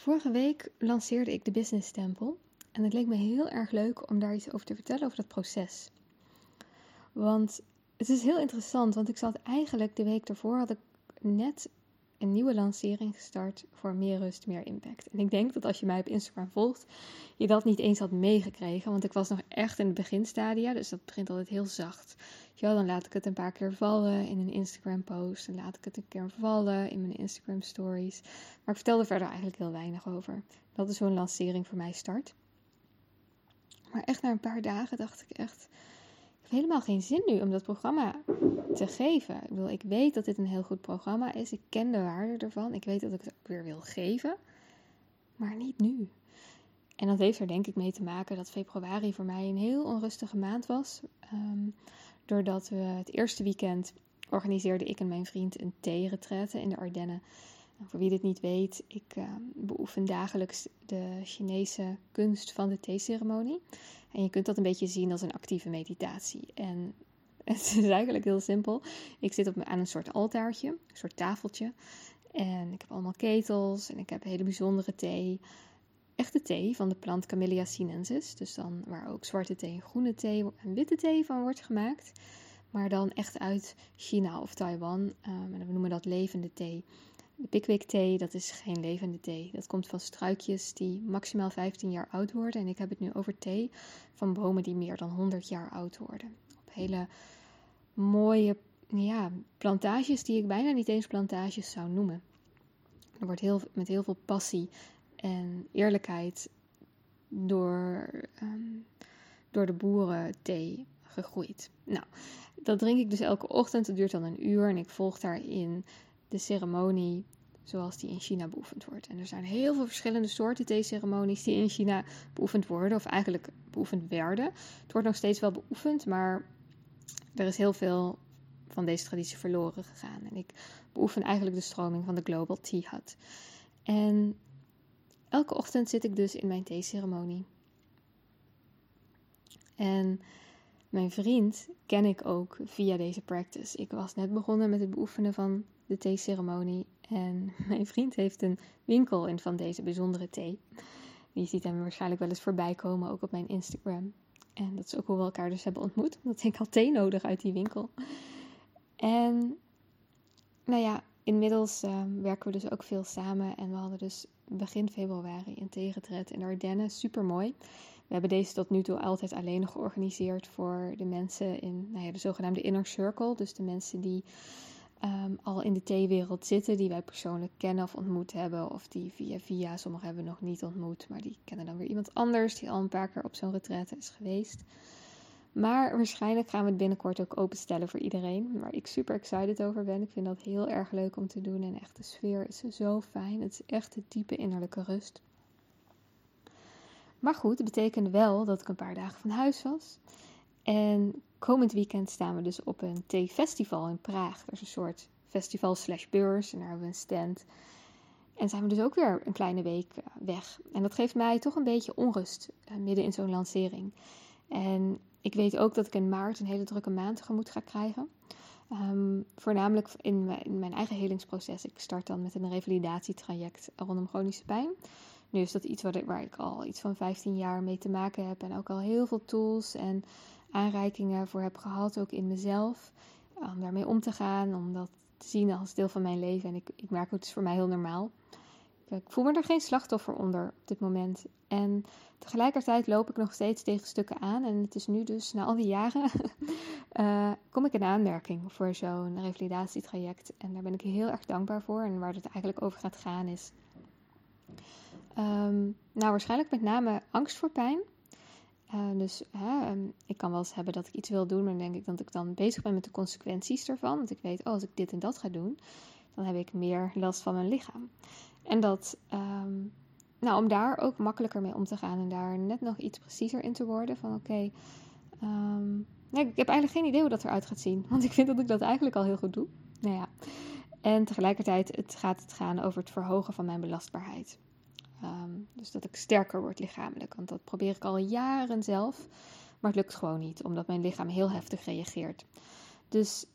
Vorige week lanceerde ik de Business Stempel. En het leek me heel erg leuk om daar iets over te vertellen, over dat proces. Want het is heel interessant, want ik zat eigenlijk de week daarvoor, had ik net een nieuwe lancering gestart voor meer rust, meer impact. En ik denk dat als je mij op Instagram volgt, je dat niet eens had meegekregen. Want ik was nog echt in het beginstadia, dus dat begint altijd heel zacht. Ja, dan laat ik het een paar keer vallen in een Instagram post. Dan laat ik het een keer vallen in mijn Instagram stories. Maar ik vertelde verder eigenlijk heel weinig over. Dat is een lancering voor mij start. Maar echt na een paar dagen dacht ik echt helemaal geen zin nu om dat programma te geven. Ik, bedoel, ik weet dat dit een heel goed programma is. Ik ken de waarde ervan. Ik weet dat ik het ook weer wil geven. Maar niet nu. En dat heeft er denk ik mee te maken dat februari voor mij een heel onrustige maand was. Ehm, doordat we het eerste weekend organiseerde ik en mijn vriend een thee-retraite in de Ardennen. En voor wie dit niet weet, ik uh, beoefen dagelijks de Chinese kunst van de theeceremonie. En je kunt dat een beetje zien als een actieve meditatie. En het is eigenlijk heel simpel. Ik zit op, aan een soort altaartje, een soort tafeltje. En ik heb allemaal ketels en ik heb hele bijzondere thee. Echte thee van de plant Camellia sinensis. Dus dan waar ook zwarte thee, groene thee en witte thee van wordt gemaakt. Maar dan echt uit China of Taiwan. En we noemen dat levende thee. De Pickwick thee, dat is geen levende thee. Dat komt van struikjes die maximaal 15 jaar oud worden. En ik heb het nu over thee van bomen die meer dan 100 jaar oud worden. Op hele mooie ja, plantages die ik bijna niet eens plantages zou noemen. Er wordt heel, met heel veel passie en eerlijkheid door, um, door de boeren thee gegroeid. Nou, dat drink ik dus elke ochtend. Het duurt dan een uur en ik volg daarin de ceremonie zoals die in China beoefend wordt. En er zijn heel veel verschillende soorten theeceremonies die in China beoefend worden, of eigenlijk beoefend werden. Het wordt nog steeds wel beoefend, maar er is heel veel van deze traditie verloren gegaan. En ik beoefen eigenlijk de stroming van de Global Tea Hut. En elke ochtend zit ik dus in mijn theeceremonie. En mijn vriend ken ik ook via deze practice. Ik was net begonnen met het beoefenen van de theeceremonie. En mijn vriend heeft een winkel in van deze bijzondere thee. Die ziet hem waarschijnlijk wel eens voorbij komen, ook op mijn Instagram. En dat is ook hoe we elkaar dus hebben ontmoet. Omdat ik had thee nodig uit die winkel. En nou ja, inmiddels ehm, werken we dus ook veel samen. En we hadden dus begin februari een theeretret in de. Super mooi. We hebben deze tot nu toe altijd alleen georganiseerd voor de mensen in nou ja, de zogenaamde inner circle. Dus de mensen die um, al in de theewereld zitten, die wij persoonlijk kennen of ontmoet hebben, of die via via, sommigen hebben we nog niet ontmoet, maar die kennen dan weer iemand anders die al een paar keer op zo'n retraite is geweest. Maar waarschijnlijk gaan we het binnenkort ook openstellen voor iedereen. Waar ik super excited over ben. Ik vind dat heel erg leuk om te doen. En echt, de sfeer is zo fijn. Het is echt de diepe innerlijke rust. Maar goed, het betekende wel dat ik een paar dagen van huis was. En komend weekend staan we dus op een theefestival in Praag. Dat is een soort festival slash beurs en daar hebben we een stand. En zijn we dus ook weer een kleine week eh, weg. En dat geeft mij toch een beetje onrust eh, midden in zo'n lancering. En ik weet ook dat ik in maart een hele drukke maand tegemoet ga krijgen. Um, voornamelijk in mijn, in mijn, eigen helingsproces. Ik start dan met een revalidatietraject rondom chronische pijn. Nu is dat iets waar ik, waar ik al iets van 15 jaar mee te maken heb. En ook al heel veel tools en aanreikingen voor heb gehad, ook in mezelf. Om daarmee om te gaan, om dat te zien als deel van mijn leven. En ik, ik merk het is voor mij heel normaal. Ik voel me er geen slachtoffer onder op dit moment. En tegelijkertijd loop ik nog steeds tegen stukken aan. En het is nu dus, na al die jaren, uh, kom ik in aanmerking voor zo'n revalidatietraject. En daar ben ik heel erg dankbaar voor. En waar het eigenlijk over gaat gaan is... Um, nou, waarschijnlijk met name angst voor pijn. Uh, dus um, ik kan wel eens hebben dat ik iets wil doen, maar dan denk ik dat ik dan bezig ben met de consequenties ervan. Want ik weet, oh, als ik dit en dat ga doen, dan heb ik meer last van mijn lichaam. En dat, um, nou, om daar ook makkelijker mee om te gaan en daar net nog iets preciezer in te worden. Van oké, nee, ik heb eigenlijk geen idee hoe dat eruit gaat zien. Want ik vind dat ik dat eigenlijk al heel goed doe. Nou ja. En tegelijkertijd het gaat het gaan over het verhogen van mijn belastbaarheid. Um, dus dat ik sterker word lichamelijk. Want dat probeer ik al jaren zelf. Maar het lukt gewoon niet, omdat mijn lichaam heel heftig reageert. Dus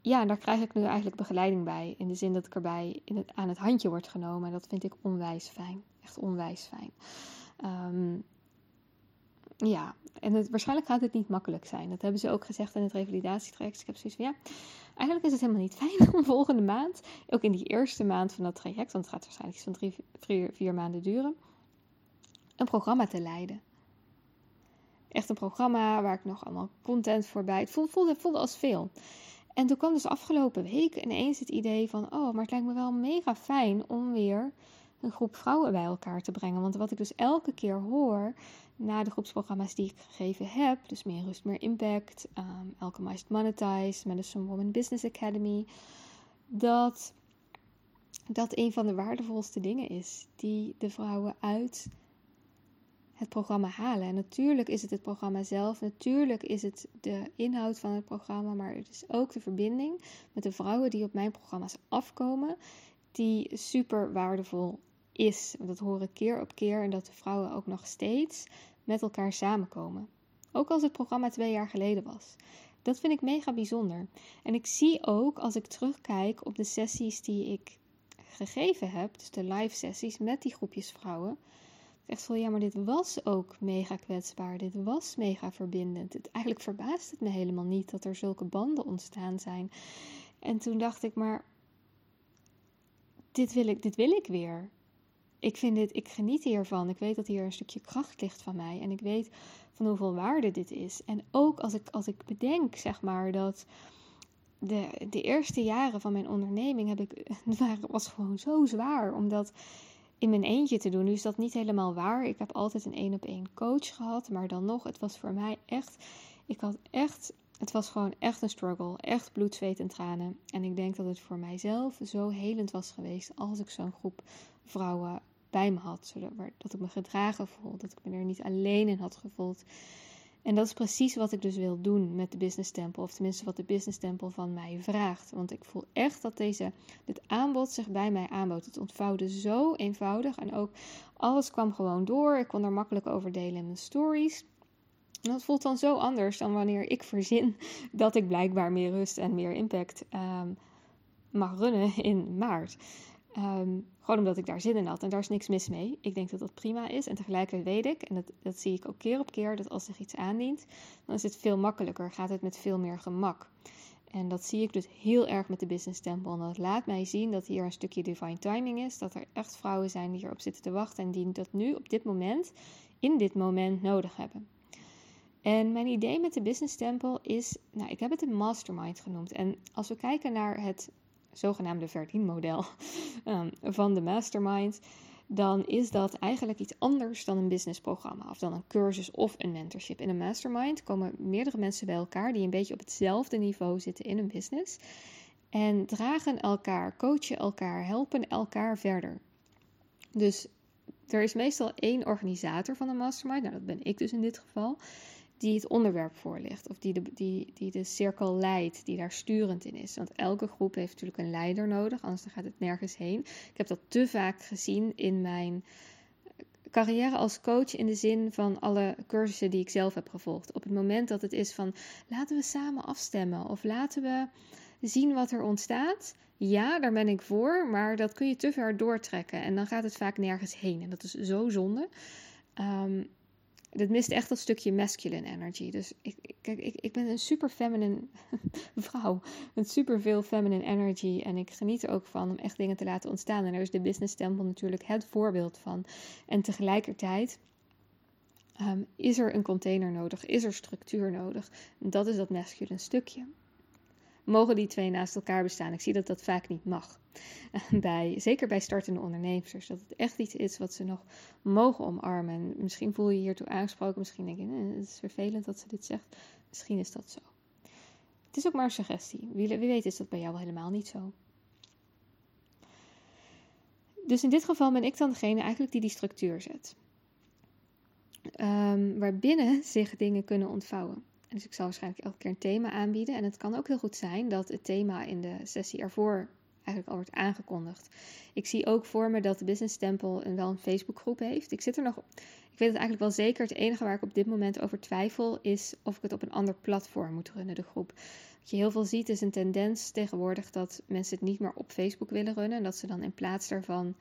ja, daar krijg ik nu eigenlijk begeleiding bij. In de zin dat ik erbij in het, aan het handje word genomen. En dat vind ik onwijs fijn. Echt onwijs fijn. Ehm, ja, en het, waarschijnlijk gaat het niet makkelijk zijn. Dat hebben ze ook gezegd in het revalidatietraject. Dus ik heb zoiets van ja, eigenlijk is het helemaal niet fijn om volgende maand, ook in die eerste maand van dat traject, want het gaat waarschijnlijk zo'n drie, vier, maanden duren, een programma te leiden. Echt een programma waar ik nog allemaal content voorbij. Het voelde, voelde, voelde als veel. En toen kwam dus afgelopen week ineens het idee van: oh, maar het lijkt me wel mega fijn om weer een groep vrouwen bij elkaar te brengen. Want wat ik dus elke keer hoor na de groepsprogramma's die ik gegeven heb, dus meer rust, meer impact, um, Alchemized Monetized, Madison Woman Business Academy, dat dat een van de waardevolste dingen is die de vrouwen uit het programma halen. En natuurlijk is het het programma zelf, natuurlijk is het de inhoud van het programma, maar het is ook de verbinding met de vrouwen die op mijn programma's afkomen, die super waardevol is. Dat horen keer op keer en dat de vrouwen ook nog steeds met elkaar samenkomen. Ook als het programma twee jaar geleden was. Dat vind ik mega bijzonder. En ik zie ook als ik terugkijk op de sessies die ik gegeven heb, dus de live sessies met die groepjes vrouwen. Echt van ja, maar dit was ook mega kwetsbaar. Dit was mega verbindend. Het, eigenlijk verbaast het me helemaal niet dat er zulke banden ontstaan zijn. En toen dacht ik, maar dit wil ik, dit wil ik weer ik vind dit, ik geniet hiervan. Ik weet dat hier een stukje kracht ligt van mij. En ik weet van hoeveel waarde dit is. En ook als ik, als ik bedenk, zeg maar, dat de, de eerste jaren van mijn onderneming heb ik, was gewoon zo zwaar. Omdat in mijn eentje te doen. Nu is dat niet helemaal waar. Ik heb altijd een één op één coach gehad. Maar dan nog, het was voor mij echt. Ik had echt. Het was gewoon echt een struggle. Echt bloed, zweet en tranen. En ik denk dat het voor mijzelf zo helend was geweest als ik zo'n groep vrouwen bij me had. Dat ik me gedragen voel. Dat ik me er niet alleen in had gevoeld. En dat is precies wat ik dus wil doen met de Business Temple. Of tenminste wat de Business Temple van mij vraagt. Want ik voel echt dat deze, dit aanbod zich bij mij aanbood. Het ontvouwde zo eenvoudig. En ook alles kwam gewoon door. Ik kon er makkelijk over delen in mijn stories. En dat voelt dan zo anders dan wanneer ik verzin dat ik blijkbaar meer rust en meer impact um, mag runnen in maart. Um, gewoon omdat ik daar zin in had. En daar is niks mis mee. Ik denk dat dat prima is. En tegelijkertijd weet ik, en dat, zie ik ook keer op keer, dat als zich iets aandient, dan is het veel makkelijker. Gaat het met veel meer gemak. En dat zie ik dus heel erg met de business temple. En dat laat mij zien dat hier een stukje divine timing is. Dat er echt vrouwen zijn die hierop zitten te wachten. En die dat nu op dit moment, in dit moment nodig hebben. En mijn idee met de business temple is, nou, ik heb het een mastermind genoemd. En als we kijken naar het zogenaamde verdienmodel um, van de mastermind, dan is dat eigenlijk iets anders dan een businessprogramma of dan een cursus of een mentorship. In een mastermind komen meerdere mensen bij elkaar die een beetje op hetzelfde niveau zitten in een business en dragen elkaar, coachen elkaar, helpen elkaar verder. Dus er is meestal één organisator van een mastermind, nou dat ben ik dus in dit geval die het onderwerp voorligt. Of die de, die, die de cirkel leidt, die daar sturend in is. Want elke groep heeft natuurlijk een leider nodig, anders gaat het nergens heen. Ik heb dat te vaak gezien in mijn carrière als coach in de zin van alle cursussen die ik zelf heb gevolgd. Op het moment dat het is van laten we samen afstemmen of laten we zien wat er ontstaat. Ja, daar ben ik voor, maar dat kun je te ver doortrekken en dan gaat het vaak nergens heen. En dat is zo zonde. Um, dat mist echt dat stukje masculine energy. Dus ik, kijk, ik, ik ben een super feminine vrouw. Met super veel feminine energy. En ik geniet er ook van om echt dingen te laten ontstaan. En daar is de Business Temple natuurlijk het voorbeeld van. En tegelijkertijd um, is er een container nodig. Is er structuur nodig. En dat is dat masculine stukje mogen die twee naast elkaar bestaan. Ik zie dat dat vaak niet mag. Bij, zeker bij startende ondernemers. Dat het echt iets is wat ze nog mogen omarmen. En misschien voel je je hiertoe aangesproken. Misschien denk je, nee, het is vervelend dat ze dit zegt. Misschien is dat zo. Het is ook maar een suggestie. Wie, wie weet is dat bij jou helemaal niet zo. Dus in dit geval ben ik dan degene eigenlijk die die structuur zet. Um, waarbinnen zich dingen kunnen ontvouwen. Dus ik zal waarschijnlijk elke keer een thema aanbieden. En het kan ook heel goed zijn dat het thema in de sessie ervoor eigenlijk al wordt aangekondigd. Ik zie ook voor me dat de Business Temple een, wel een Facebookgroep heeft. Ik zit er nog. Ik weet het eigenlijk wel zeker. Het enige waar ik op dit moment over twijfel is of ik het op een ander platform moet runnen, de groep. Wat je heel veel ziet is een tendens tegenwoordig dat mensen het niet meer op Facebook willen runnen. En dat ze dan in plaats daarvan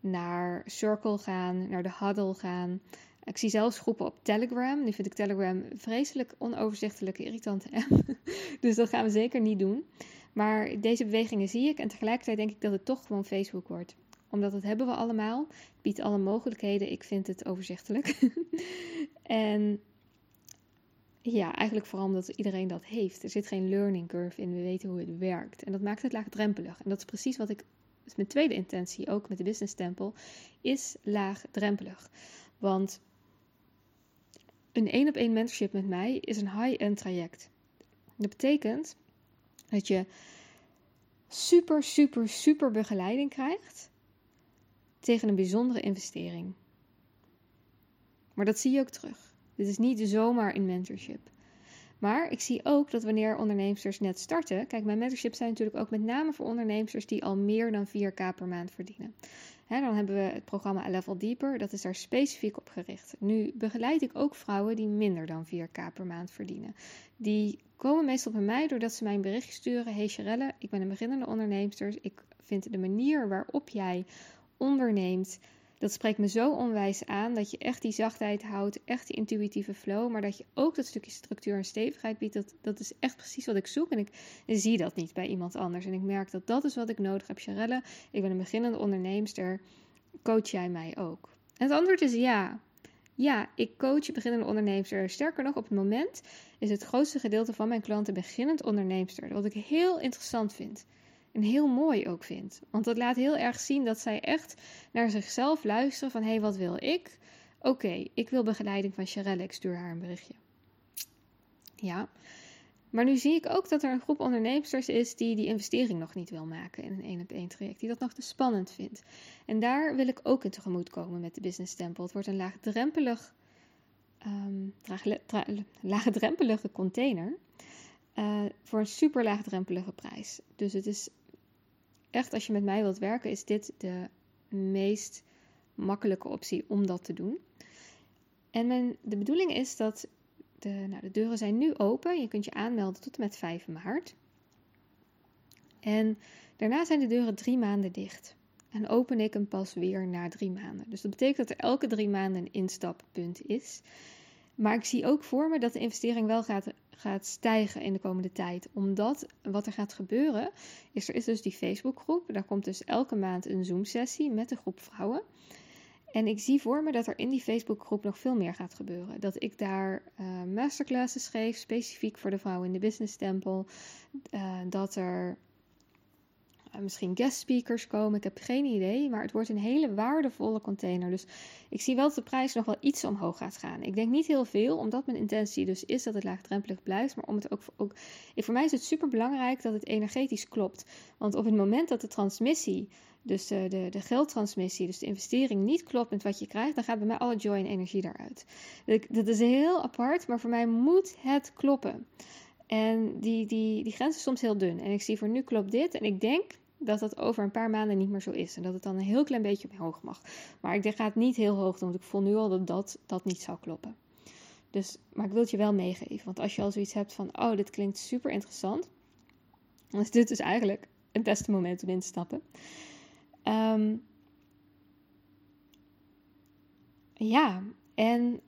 naar Circle gaan, naar de Huddle gaan. Ik zie zelfs groepen op Telegram. Nu vind ik Telegram vreselijk onoverzichtelijke, irritante app. dus dat gaan we zeker niet doen. Maar deze bewegingen zie ik en tegelijkertijd denk ik dat het toch gewoon Facebook wordt. Omdat dat hebben we allemaal. Biedt alle mogelijkheden. Ik vind het overzichtelijk. en ja, eigenlijk vooral omdat iedereen dat heeft. Er zit geen learning curve in. We weten hoe het werkt. En dat maakt het laagdrempelig. En dat is precies wat ik. Dus mijn tweede intentie, ook met de business tempel, is laagdrempelig. Want een één op één mentorship met mij is een high-end traject. Dat betekent dat je super, super, super begeleiding krijgt tegen een bijzondere investering. Maar dat zie je ook terug. Dit is niet zomaar een mentorship. Maar ik zie ook dat wanneer ondernemers net starten. Kijk, mijn mentorships zijn natuurlijk ook met name voor ondernemers die al meer dan 4k per maand verdienen. Dan hebben we het programma A Level Deeper, dat is daar specifiek op gericht. Nu begeleid ik ook vrouwen die minder dan 4k per maand verdienen. Die komen meestal bij mij doordat ze mij een berichtje sturen. Hey Sharelle, ik ben een beginnende onderneemster. Ik vind de manier waarop jij onderneemt dat spreekt me zo onwijs aan dat je echt die zachtheid houdt, echt die intuïtieve flow, maar dat je ook dat stukje structuur en stevigheid biedt. Dat, dat is echt precies wat ik zoek en ik zie dat niet bij iemand anders. En ik merk dat dat is wat ik nodig heb. Charelle, ik ben een beginnende onderneemster. Coach jij mij ook? En het antwoord is ja. Ja, ik coach beginnende onderneemster. Sterker nog, op het moment is het grootste gedeelte van mijn klanten beginnend onderneemster. Wat ik heel interessant vind. En heel mooi ook vind. Want dat laat heel erg zien dat zij echt naar zichzelf luisteren van... hé, hey, wat wil ik? Oké, ik wil begeleiding van Charelle, ik stuur haar een berichtje. Ja, maar nu zie ik ook dat er een groep ondernemers is die die investering nog niet wil maken in een één op één traject. Die dat nog te spannend vindt. En daar wil ik ook in tegemoet komen met de Business Temple. Het wordt een laagdrempelig, um, laagdrempelige container. Uh, voor een super laagdrempelige prijs. Dus het is echt, als je met mij wilt werken, is dit de meest makkelijke optie om dat te doen. En de bedoeling is dat de, nou, de deuren zijn nu open. Je kunt je aanmelden tot en met 5 maart. En daarna zijn de deuren drie maanden dicht. En open ik hem pas weer na drie maanden. Dus dat betekent dat er elke drie maanden een instappunt is. Maar ik zie ook voor me dat de investering wel gaat, gaat stijgen in de komende tijd. Omdat wat er gaat gebeuren, is er is dus die Facebookgroep. Daar komt dus elke maand een Zoom-sessie met een groep vrouwen. En ik zie voor me dat er in die Facebookgroep nog veel meer gaat gebeuren. Dat ik daar uh, masterclasses geef, specifiek voor de vrouwen in de business tempel. Uh, dat er misschien guest speakers komen. Ik heb geen idee, maar het wordt een hele waardevolle container. Dus ik zie wel dat de prijs nog wel iets omhoog gaat gaan. Ik denk niet heel veel, omdat mijn intentie dus is dat het laagdrempelig blijft. Maar om het ook, ook voor mij is het super belangrijk dat het energetisch klopt. Want op het moment dat de transmissie dus de, de, de geldtransmissie, dus de investering niet klopt met wat je krijgt, dan gaat bij mij alle joy en energie daaruit. Dat is heel apart, maar voor mij moet het kloppen. En die, die, die grens is soms heel dun. En ik zie voor nu klopt dit. En ik denk dat dat over een paar maanden niet meer zo is. En dat het dan een heel klein beetje omhoog mag. Maar ik ga het niet heel hoog doen, want ik voel nu al dat dat, dat niet zou kloppen. Dus, maar ik wil het je wel meegeven. Want als je al zoiets hebt van, oh, dit klinkt super interessant. Dan is dit dus eigenlijk het beste moment om in te stappen. Um, ja, en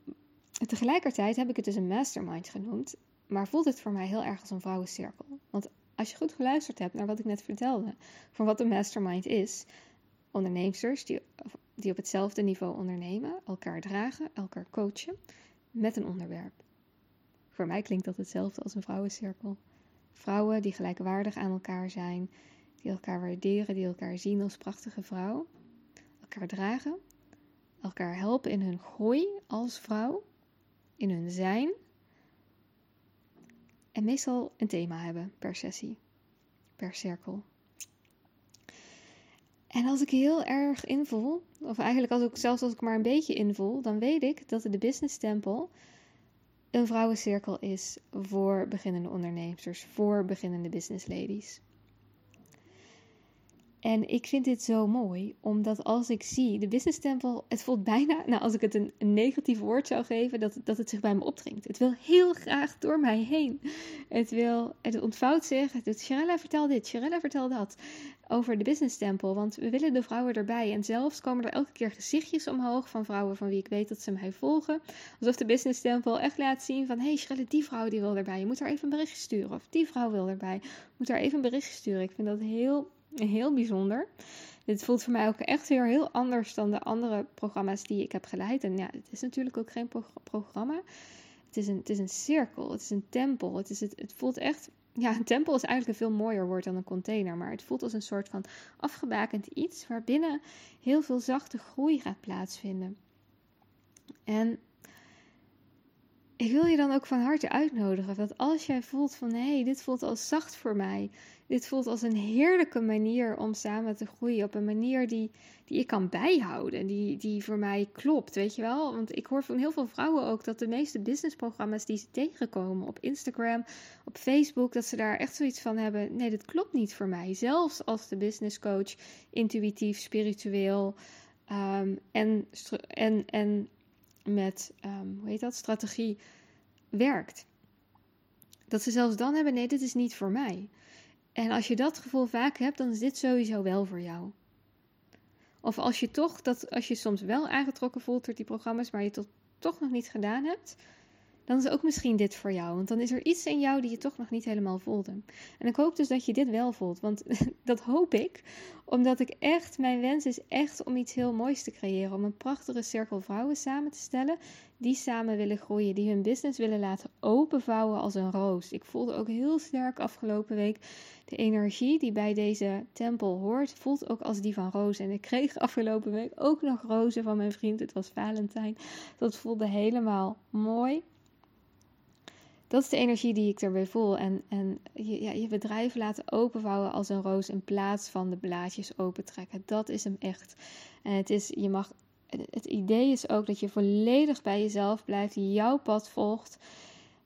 tegelijkertijd heb ik het dus een mastermind genoemd. Maar voelt het voor mij heel erg als een vrouwencirkel. Want als je goed geluisterd hebt naar wat ik net vertelde, van wat een mastermind is, ondernemers die, die op hetzelfde niveau ondernemen, elkaar dragen, elkaar coachen met een onderwerp. Voor mij klinkt dat hetzelfde als een vrouwencirkel. Vrouwen die gelijkwaardig aan elkaar zijn, die elkaar waarderen, die elkaar zien als prachtige vrouw, elkaar dragen, elkaar helpen in hun groei als vrouw, in hun zijn. En meestal een thema hebben per sessie, per cirkel. En als ik heel erg invul, of eigenlijk als ik, zelfs als ik maar een beetje invul, dan weet ik dat de Business Temple een vrouwencirkel is voor beginnende ondernemers, voor beginnende business ladies. En ik vind dit zo mooi, omdat als ik zie de business tempel, het voelt bijna, nou als ik het een, negatief woord zou geven, dat, dat het zich bij me opdringt. Het wil heel graag door mij heen. Het wil, het ontvouwt zich. Het doet, Sharella vertel dit, Sharella vertel dat over de business tempel. Want we willen de vrouwen erbij. En zelfs komen er elke keer gezichtjes omhoog van vrouwen van wie ik weet dat ze mij volgen. Alsof de business tempel echt laat zien van... Hé hey, Sharella, die vrouw die wil erbij. Je moet haar even een berichtje sturen. Of die vrouw wil erbij. Je moet haar even een berichtje sturen. Ik vind dat heel heel bijzonder. Dit voelt voor mij ook echt weer heel anders dan de andere programma's die ik heb geleid. En ja, het is natuurlijk ook geen programma. Het is, een, het is een cirkel, het is een tempel. Het, is het, het voelt echt. Ja, een tempel is eigenlijk een veel mooier woord dan een container. Maar het voelt als een soort van afgebakend iets waarbinnen heel veel zachte groei gaat plaatsvinden. En ik wil je dan ook van harte uitnodigen dat als jij voelt van hé, hey, dit voelt als zacht voor mij. Dit voelt als een heerlijke manier om samen te groeien. Op een manier die, die ik kan bijhouden. Die, die voor mij klopt, weet je wel. Want ik hoor van heel veel vrouwen ook dat de meeste businessprogramma's die ze tegenkomen op Instagram, op Facebook, dat ze daar echt zoiets van hebben. Nee, dit klopt niet voor mij. Zelfs als de businesscoach intuïtief, spiritueel um, en, en, en met, um, hoe heet dat, strategie werkt. Dat ze zelfs dan hebben, nee, dit is niet voor mij. En als je dat gevoel vaak hebt, dan is dit sowieso wel voor jou. Of als je toch, dat, als je soms wel aangetrokken voelt door die programma's, maar je het toch nog niet gedaan hebt, dan is ook misschien dit voor jou. Want dan is er iets in jou die je toch nog niet helemaal voelde. En ik hoop dus dat je dit wel voelt. Want dat hoop ik, omdat ik echt, mijn wens is echt om iets heel moois te creëren. Om een prachtige cirkel vrouwen samen te stellen. Die samen willen groeien, die hun business willen laten openvouwen als een roos. Ik voelde ook heel sterk afgelopen week de energie die bij deze tempel hoort, voelt ook als die van Roos. En ik kreeg afgelopen week ook nog rozen van mijn vriend. Het was Valentijn. Dat voelde helemaal mooi dat is de energie die ik erbij voel. En, en je, ja, je bedrijf laten openvouwen als een roos in plaats van de blaadjes opentrekken. Dat is hem echt. En het, is, je mag, het idee is ook dat je volledig bij jezelf blijft, jouw pad volgt.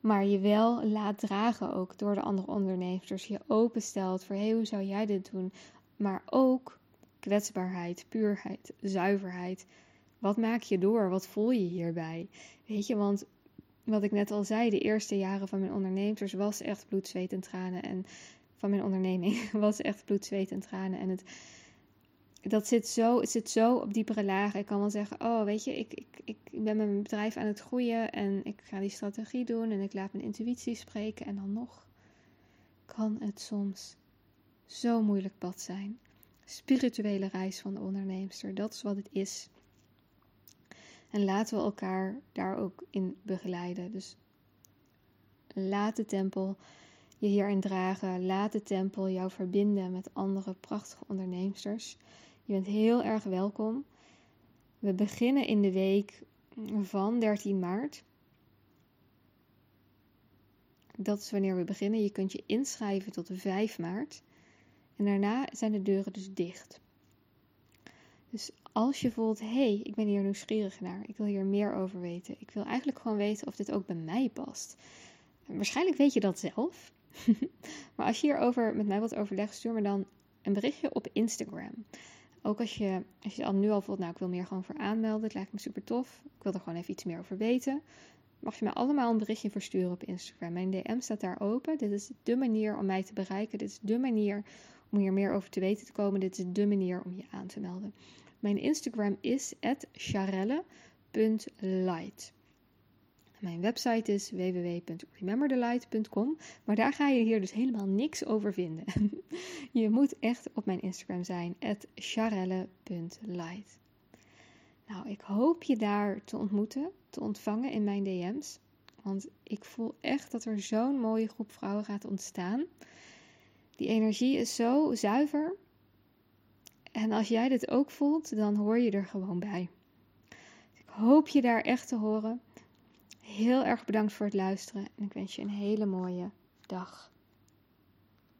Maar je wel laat dragen ook door de andere ondernemers. Je openstelt voor hey, hoe zou jij dit doen? Maar ook kwetsbaarheid, puurheid, zuiverheid. Wat maak je door? Wat voel je hierbij? Weet je, want wat ik net al zei, de eerste jaren van mijn ondernemers was echt bloed, zweet en tranen. En van mijn onderneming was echt bloed, zweet en tranen. En het, dat zit zo, het zit zo op diepere lagen. Ik kan wel zeggen, oh weet je, ik, ik, ik ben met mijn bedrijf aan het groeien en ik ga die strategie doen en ik laat mijn intuïtie spreken. En dan nog kan het soms zo moeilijk pad zijn. Spirituele reis van de onderneemster, dat is wat het is. En laten we elkaar daar ook in begeleiden. Dus laat de tempel je hierin dragen. Laat de tempel jou verbinden met andere prachtige onderneemsters. Je bent heel erg welkom. We beginnen in de week van 13 maart. Dat is wanneer we beginnen. Je kunt je inschrijven tot 5 maart. En daarna zijn de deuren dus dicht. Dus als je voelt, hé, hey, ik ben hier nieuwsgierig naar, ik wil hier meer over weten, ik wil eigenlijk gewoon weten of dit ook bij mij past. Waarschijnlijk weet je dat zelf. maar als je hierover met mij wilt overleggen, stuur me dan een berichtje op Instagram. Ook als je, als je al nu al voelt, nou ik wil meer gewoon voor aanmelden, het lijkt me super tof. Ik wil er gewoon even iets meer over weten. Mag je me allemaal een berichtje versturen op Instagram. Mijn DM staat daar open. Dit is de manier om mij te bereiken. Dit is de manier om hier meer over te weten te komen. Dit is de manier om je aan te melden. Mijn Instagram is charelle.light. Mijn website is www.rememberthelight.com, maar daar ga je hier dus helemaal niks over vinden. je moet echt op mijn Instagram zijn, charelle.light. Nou, ik hoop je daar te ontmoeten, te ontvangen in mijn DM's. Want ik voel echt dat er zo'n mooie groep vrouwen gaat ontstaan. Die energie is zo zuiver. En als jij dit ook voelt, dan hoor je er gewoon bij. Ik hoop je daar echt te horen. Heel erg bedankt voor het luisteren en ik wens je een hele mooie dag.